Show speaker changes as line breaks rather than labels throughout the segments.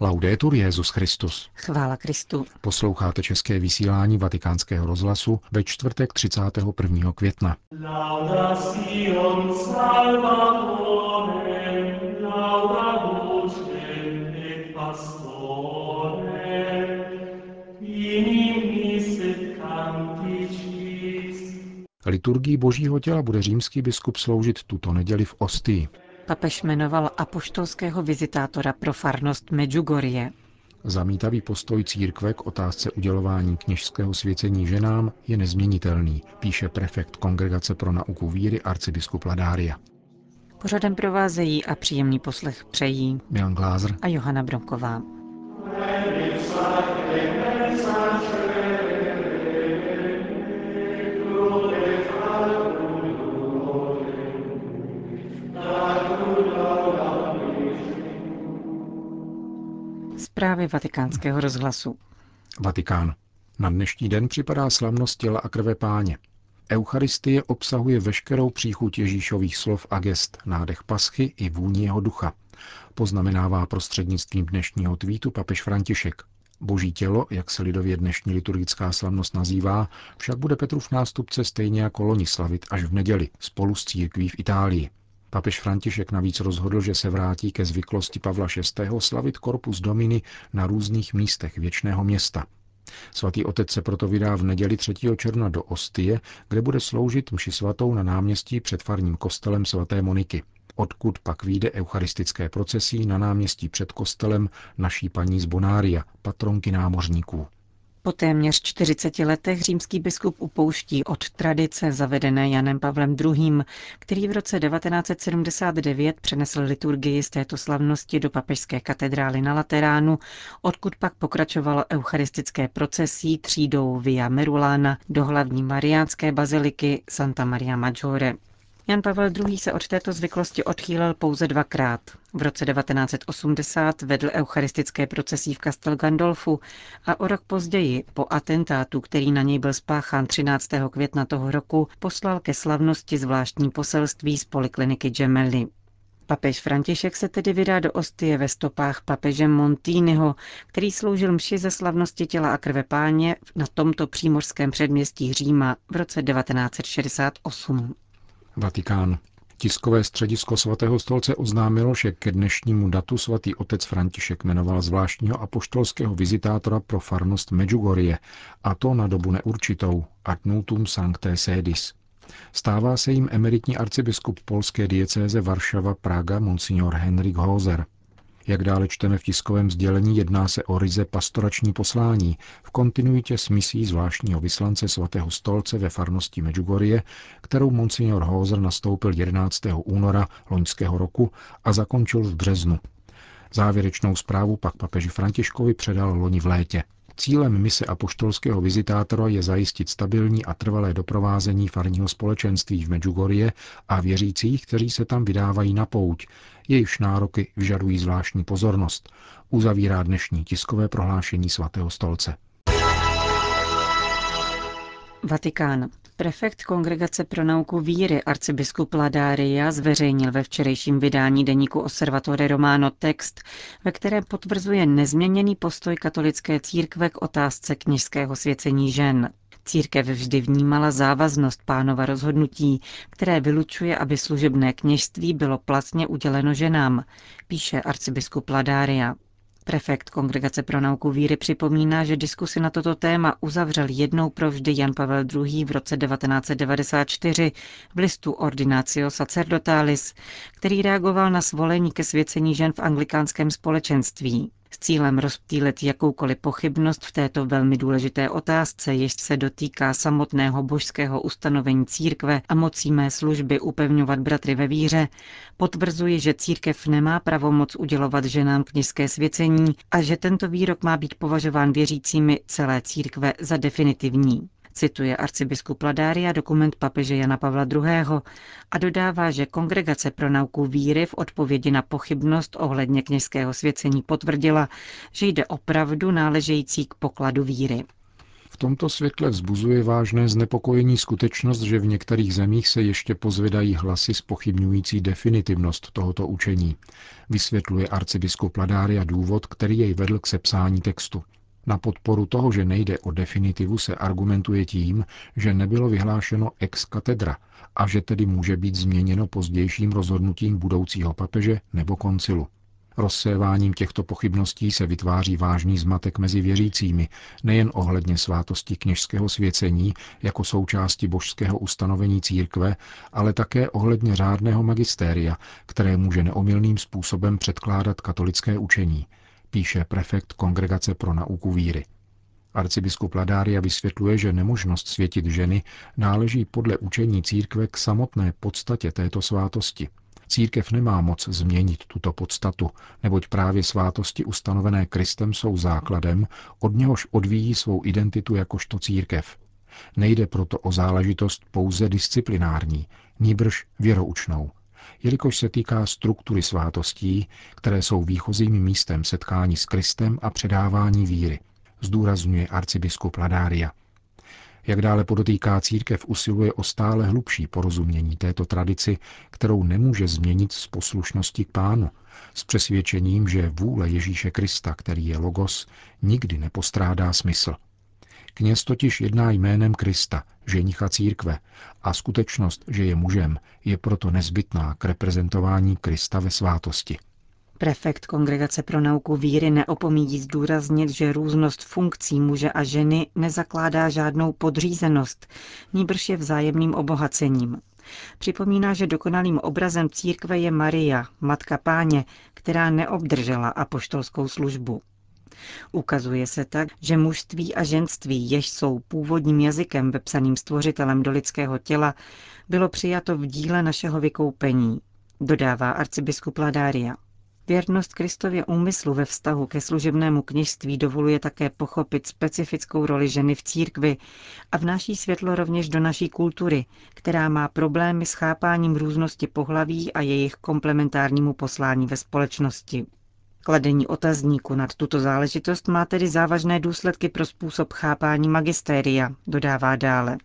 Laudetur Jezus Christus.
Chvála Kristu.
Posloucháte české vysílání Vatikánského rozhlasu ve čtvrtek 31. května. Lauda Sion Salvatore, lauda et pastore, Liturgii božího těla bude římský biskup sloužit tuto neděli v Ostii.
Papež jmenoval apoštolského vizitátora pro farnost Medjugorje.
Zamítavý postoj církve k otázce udělování kněžského svěcení ženám je nezměnitelný, píše prefekt Kongregace pro nauku víry arcibiskup Ladária.
Pořadem provázejí a příjemný poslech přejí
Jan Glázer
a Johana Bronková. Zprávy vatikánského rozhlasu.
Vatikán. Na dnešní den připadá slavnost těla a krve páně. Eucharistie obsahuje veškerou příchuť Ježíšových slov a gest, nádech paschy i vůni jeho ducha. Poznamenává prostřednictvím dnešního tweetu papež František. Boží tělo, jak se lidově dnešní liturgická slavnost nazývá, však bude Petrův nástupce stejně jako loni slavit až v neděli spolu s církví v Itálii. Papež František navíc rozhodl, že se vrátí ke zvyklosti Pavla VI. slavit Corpus Domini na různých místech věčného města. Svatý otec se proto vydá v neděli 3. června do Ostie, kde bude sloužit mši svatou na náměstí před farním kostelem svaté Moniky, odkud pak vyjde eucharistické procesí na náměstí před kostelem naší paní z Bonária, patronky námořníků.
Po téměř 40 letech římský biskup upouští od tradice zavedené Janem Pavlem II., který v roce 1979 přenesl liturgii z této slavnosti do papežské katedrály na Lateránu, odkud pak pokračovalo eucharistické procesí třídou Via Merulana do hlavní mariánské baziliky Santa Maria Maggiore. Jan Pavel II. se od této zvyklosti odchýlil pouze dvakrát. V roce 1980 vedl eucharistické procesí v Castel Gandolfu a o rok později, po atentátu, který na něj byl spáchán 13. května toho roku, poslal ke slavnosti zvláštní poselství z polikliniky Gemelli. Papež František se tedy vydá do Ostie ve stopách papeže Montýnyho, který sloužil mši ze slavnosti těla a krve páně na tomto přímořském předměstí Říma v roce 1968.
Vatikán. Tiskové středisko svatého stolce oznámilo, že ke dnešnímu datu svatý otec František jmenoval zvláštního apoštolského vizitátora pro farnost Medjugorje, a to na dobu neurčitou, ad nutum sancte sedis. Stává se jim emeritní arcibiskup polské diecéze Varšava Praga monsignor Henrik Hoser. Jak dále čteme v tiskovém sdělení, jedná se o ryze pastorační poslání v kontinuitě s misí zvláštního vyslance svatého stolce ve farnosti Medjugorje, kterou monsignor Hozer nastoupil 11. února loňského roku a zakončil v březnu. Závěrečnou zprávu pak papeži Františkovi předal loni v létě. Cílem mise apoštolského vizitátora je zajistit stabilní a trvalé doprovázení farního společenství v Medjugorje a věřících, kteří se tam vydávají na pouť, jejichž nároky vyžadují zvláštní pozornost, uzavírá dnešní tiskové prohlášení svatého stolce.
Vatikán. Prefekt Kongregace pro nauku víry arcibiskup Ladária zveřejnil ve včerejším vydání deníku Osservatore Romano text, ve kterém potvrzuje nezměněný postoj katolické církve k otázce kněžského svěcení žen. Církev vždy vnímala závaznost pánova rozhodnutí, které vylučuje, aby služebné kněžství bylo placně uděleno ženám, píše arcibiskup Ladária. Prefekt Kongregace pro nauku víry připomíná, že diskusi na toto téma uzavřel jednou provždy Jan Pavel II. v roce 1994 v listu Ordinatio Sacerdotalis, který reagoval na svolení ke svěcení žen v anglikánském společenství s cílem rozptýlet jakoukoliv pochybnost v této velmi důležité otázce, jež se dotýká samotného božského ustanovení církve a mocí mé služby upevňovat bratry ve víře, potvrzuji, že církev nemá pravomoc udělovat ženám kněžské svěcení a že tento výrok má být považován věřícími celé církve za definitivní cituje arcibiskup Ladária dokument papeže Jana Pavla II. a dodává, že Kongregace pro nauku víry v odpovědi na pochybnost ohledně kněžského svěcení potvrdila, že jde opravdu náležející k pokladu víry.
V tomto světle vzbuzuje vážné znepokojení skutečnost, že v některých zemích se ještě pozvedají hlasy spochybňující definitivnost tohoto učení. Vysvětluje arcibiskup Ladária důvod, který jej vedl k sepsání textu. Na podporu toho, že nejde o definitivu, se argumentuje tím, že nebylo vyhlášeno ex katedra a že tedy může být změněno pozdějším rozhodnutím budoucího papeže nebo koncilu. Rozséváním těchto pochybností se vytváří vážný zmatek mezi věřícími, nejen ohledně svátosti kněžského svěcení jako součásti božského ustanovení církve, ale také ohledně řádného magistéria, které může neomylným způsobem předkládat katolické učení, píše prefekt Kongregace pro nauku víry. Arcibiskup Ladária vysvětluje, že nemožnost světit ženy náleží podle učení církve k samotné podstatě této svátosti – Církev nemá moc změnit tuto podstatu, neboť právě svátosti ustanovené Kristem jsou základem, od něhož odvíjí svou identitu jakožto církev. Nejde proto o záležitost pouze disciplinární, níbrž věroučnou, jelikož se týká struktury svátostí, které jsou výchozím místem setkání s Kristem a předávání víry, zdůrazňuje arcibiskup Ladária. Jak dále podotýká církev, usiluje o stále hlubší porozumění této tradici, kterou nemůže změnit z poslušnosti k pánu, s přesvědčením, že vůle Ježíše Krista, který je logos, nikdy nepostrádá smysl. Kněz totiž jedná jménem Krista, ženicha církve, a skutečnost, že je mužem, je proto nezbytná k reprezentování Krista ve svátosti.
Prefekt Kongregace pro nauku víry neopomíjí zdůraznit, že různost funkcí muže a ženy nezakládá žádnou podřízenost, níbrž je vzájemným obohacením. Připomíná, že dokonalým obrazem církve je Maria, matka páně, která neobdržela apoštolskou službu. Ukazuje se tak, že mužství a ženství, jež jsou původním jazykem vepsaným stvořitelem do lidského těla, bylo přijato v díle našeho vykoupení, dodává arcibiskup Ladária. Věrnost Kristově úmyslu ve vztahu ke služebnému kněžství dovoluje také pochopit specifickou roli ženy v církvi a vnáší světlo rovněž do naší kultury, která má problémy s chápáním různosti pohlaví a jejich komplementárnímu poslání ve společnosti. Kladení otazníku nad tuto záležitost má tedy závažné důsledky pro způsob chápání magistéria, dodává dále.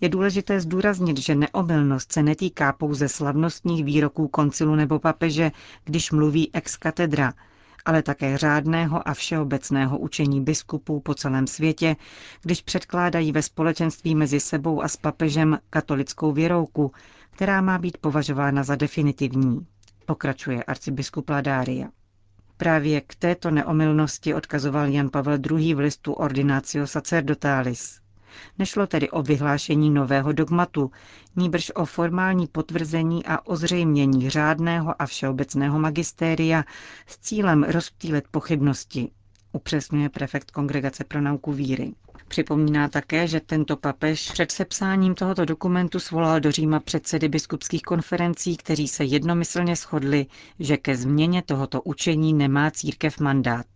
Je důležité zdůraznit, že neomylnost se netýká pouze slavnostních výroků koncilu nebo papeže, když mluví ex katedra, ale také řádného a všeobecného učení biskupů po celém světě, když předkládají ve společenství mezi sebou a s papežem katolickou věrouku, která má být považována za definitivní, pokračuje arcibiskup Ladária. Právě k této neomylnosti odkazoval Jan Pavel II. v listu Ordinatio Sacerdotalis. Nešlo tedy o vyhlášení nového dogmatu, níbrž o formální potvrzení a ozřejmění řádného a všeobecného magistéria s cílem rozptýlit pochybnosti, upřesňuje prefekt Kongregace pro nauku víry. Připomíná také, že tento papež před sepsáním tohoto dokumentu svolal do Říma předsedy biskupských konferencí, kteří se jednomyslně shodli, že ke změně tohoto učení nemá církev mandát.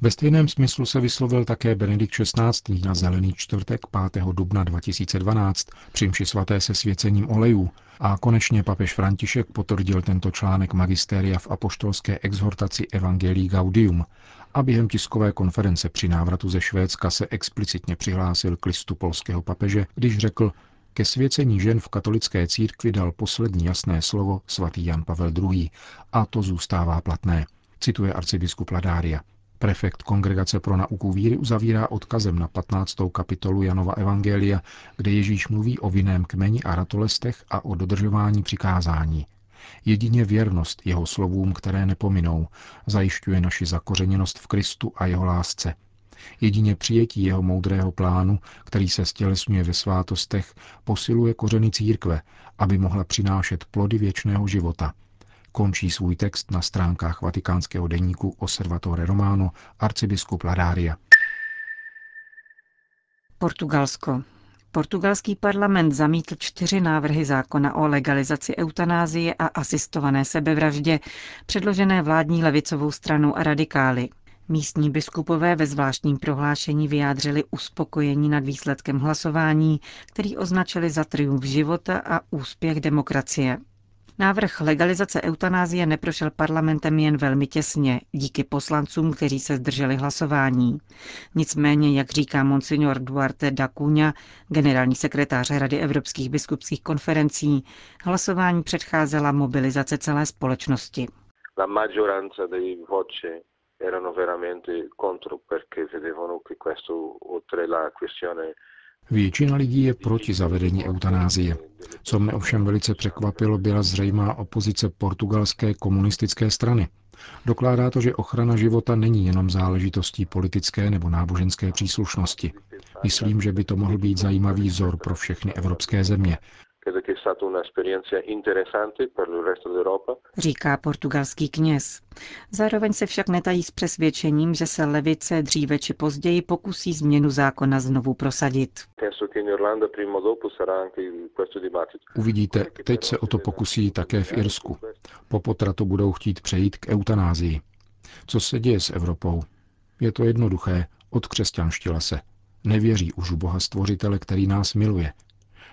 Ve stejném smyslu se vyslovil také Benedikt XVI. na Zelený čtvrtek 5. dubna 2012 při mši svaté se svěcením olejů a konečně papež František potvrdil tento článek magistéria v apoštolské exhortaci Evangelii Gaudium a během tiskové konference při návratu ze Švédska se explicitně přihlásil k listu polského papeže, když řekl, ke svěcení žen v katolické církvi dal poslední jasné slovo svatý Jan Pavel II. a to zůstává platné, cituje arcibiskup Ladária. Prefekt Kongregace pro nauku víry uzavírá odkazem na 15. kapitolu Janova Evangelia, kde Ježíš mluví o vinném kmeni a ratolestech a o dodržování přikázání. Jedině věrnost jeho slovům, které nepominou, zajišťuje naši zakořeněnost v Kristu a jeho lásce. Jedině přijetí jeho moudrého plánu, který se stělesňuje ve svátostech, posiluje kořeny církve, aby mohla přinášet plody věčného života – končí svůj text na stránkách vatikánského deníku Osservatore Romano arcibiskup Ladária.
Portugalsko. Portugalský parlament zamítl čtyři návrhy zákona o legalizaci eutanázie a asistované sebevraždě, předložené vládní levicovou stranou a radikály. Místní biskupové ve zvláštním prohlášení vyjádřili uspokojení nad výsledkem hlasování, který označili za triumf života a úspěch demokracie. Návrh legalizace eutanázie neprošel parlamentem jen velmi těsně, díky poslancům, kteří se zdrželi hlasování. Nicméně, jak říká monsignor Duarte da Cunha, generální sekretář Rady evropských biskupských konferencí, hlasování předcházela mobilizace celé společnosti. La maggioranza dei voci erano veramente contro perché vedevano che questo oltre la questione
Většina lidí je proti zavedení eutanázie. Co mne ovšem velice překvapilo, byla zřejmá opozice portugalské komunistické strany. Dokládá to, že ochrana života není jenom záležitostí politické nebo náboženské příslušnosti. Myslím, že by to mohl být zajímavý vzor pro všechny evropské země,
Credo che stata un'esperienza interessante per il resto d'Europa. Říká portugalský kněz. Zároveň se však netají s přesvědčením, že se levice dříve či později pokusí změnu zákona znovu prosadit.
Uvidíte, teď se o to pokusí také v Irsku. Po potratu budou chtít přejít k eutanázii. Co se děje s Evropou? Je to jednoduché, odkřesťanštila se. Nevěří už v Boha stvořitele, který nás miluje,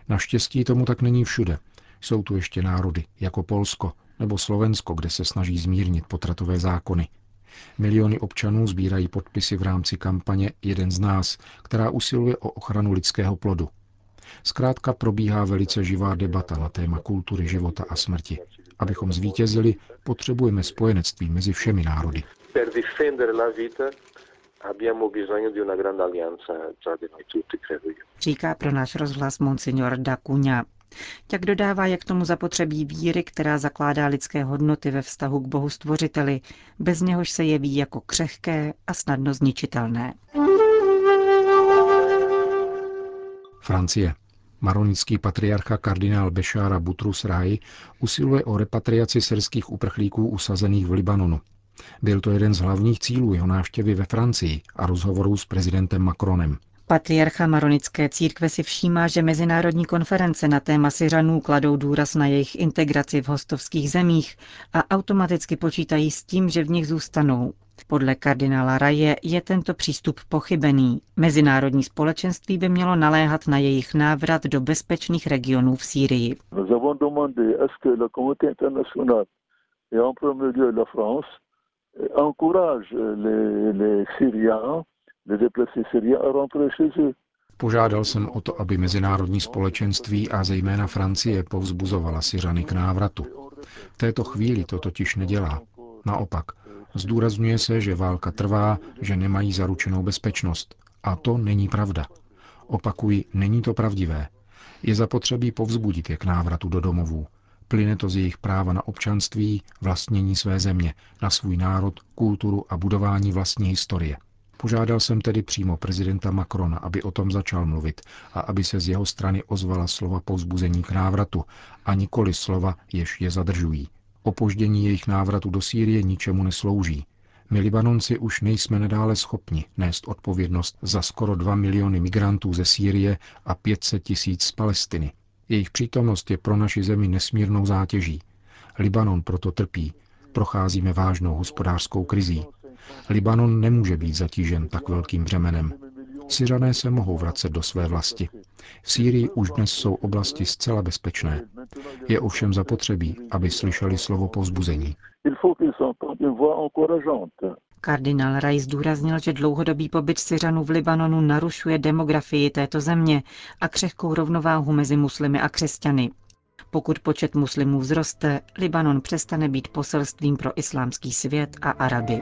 Naštěstí tomu tak není všude. Jsou tu ještě národy, jako Polsko nebo Slovensko, kde se snaží zmírnit potratové zákony. Miliony občanů sbírají podpisy v rámci kampaně Jeden z nás, která usiluje o ochranu lidského plodu. Zkrátka probíhá velice živá debata na téma kultury života a smrti. Abychom zvítězili, potřebujeme spojenectví mezi všemi národy. Abbiamo bisogno di una grande
alleanza tra di noi tutti, credo io. Říká pro náš rozhlas Monsignor da Cunha. Jak dodává, jak tomu zapotřebí víry, která zakládá lidské hodnoty ve vztahu k Bohu Stvořiteli, bez něhož se jeví jako křehké a snadno zničitelné.
Francie. Maronický patriarcha kardinál Bešára Butrus Rai usiluje o repatriaci syrských uprchlíků usazených v Libanonu. Byl to jeden z hlavních cílů jeho návštěvy ve Francii a rozhovorů s prezidentem Macronem.
Patriarcha Maronické církve si všímá, že mezinárodní konference na téma Syřanů kladou důraz na jejich integraci v hostovských zemích a automaticky počítají s tím, že v nich zůstanou. Podle kardinála Raje je tento přístup pochybený. Mezinárodní společenství by mělo naléhat na jejich návrat do bezpečných regionů v Sýrii
encourage les, les Syriens, les déplacés syriens à rentrer chez eux. Požádal jsem o to, aby mezinárodní společenství a zejména Francie povzbuzovala Syřany k návratu. V této chvíli to totiž nedělá. Naopak, zdůrazňuje se, že válka trvá, že nemají zaručenou bezpečnost. A to není pravda. Opakuji, není to pravdivé. Je zapotřebí povzbudit je k návratu do domovů. Plyne to z jejich práva na občanství, vlastnění své země, na svůj národ, kulturu a budování vlastní historie. Požádal jsem tedy přímo prezidenta Macrona, aby o tom začal mluvit a aby se z jeho strany ozvala slova povzbuzení k návratu a nikoli slova, jež je zadržují. Opoždění jejich návratu do Sýrie ničemu neslouží. My Libanonci už nejsme nadále schopni nést odpovědnost za skoro 2 miliony migrantů ze Sýrie a 500 tisíc z Palestiny. Jejich přítomnost je pro naši zemi nesmírnou zátěží. Libanon proto trpí. Procházíme vážnou hospodářskou krizí. Libanon nemůže být zatížen tak velkým břemenem. Syřané se mohou vracet do své vlasti. V Sýrii už dnes jsou oblasti zcela bezpečné. Je ovšem zapotřebí, aby slyšeli slovo povzbuzení.
Kardinál Raj zdůraznil, že dlouhodobý pobyt Syřanů v Libanonu narušuje demografii této země a křehkou rovnováhu mezi muslimy a křesťany. Pokud počet muslimů vzroste, Libanon přestane být poselstvím pro islámský svět a Araby.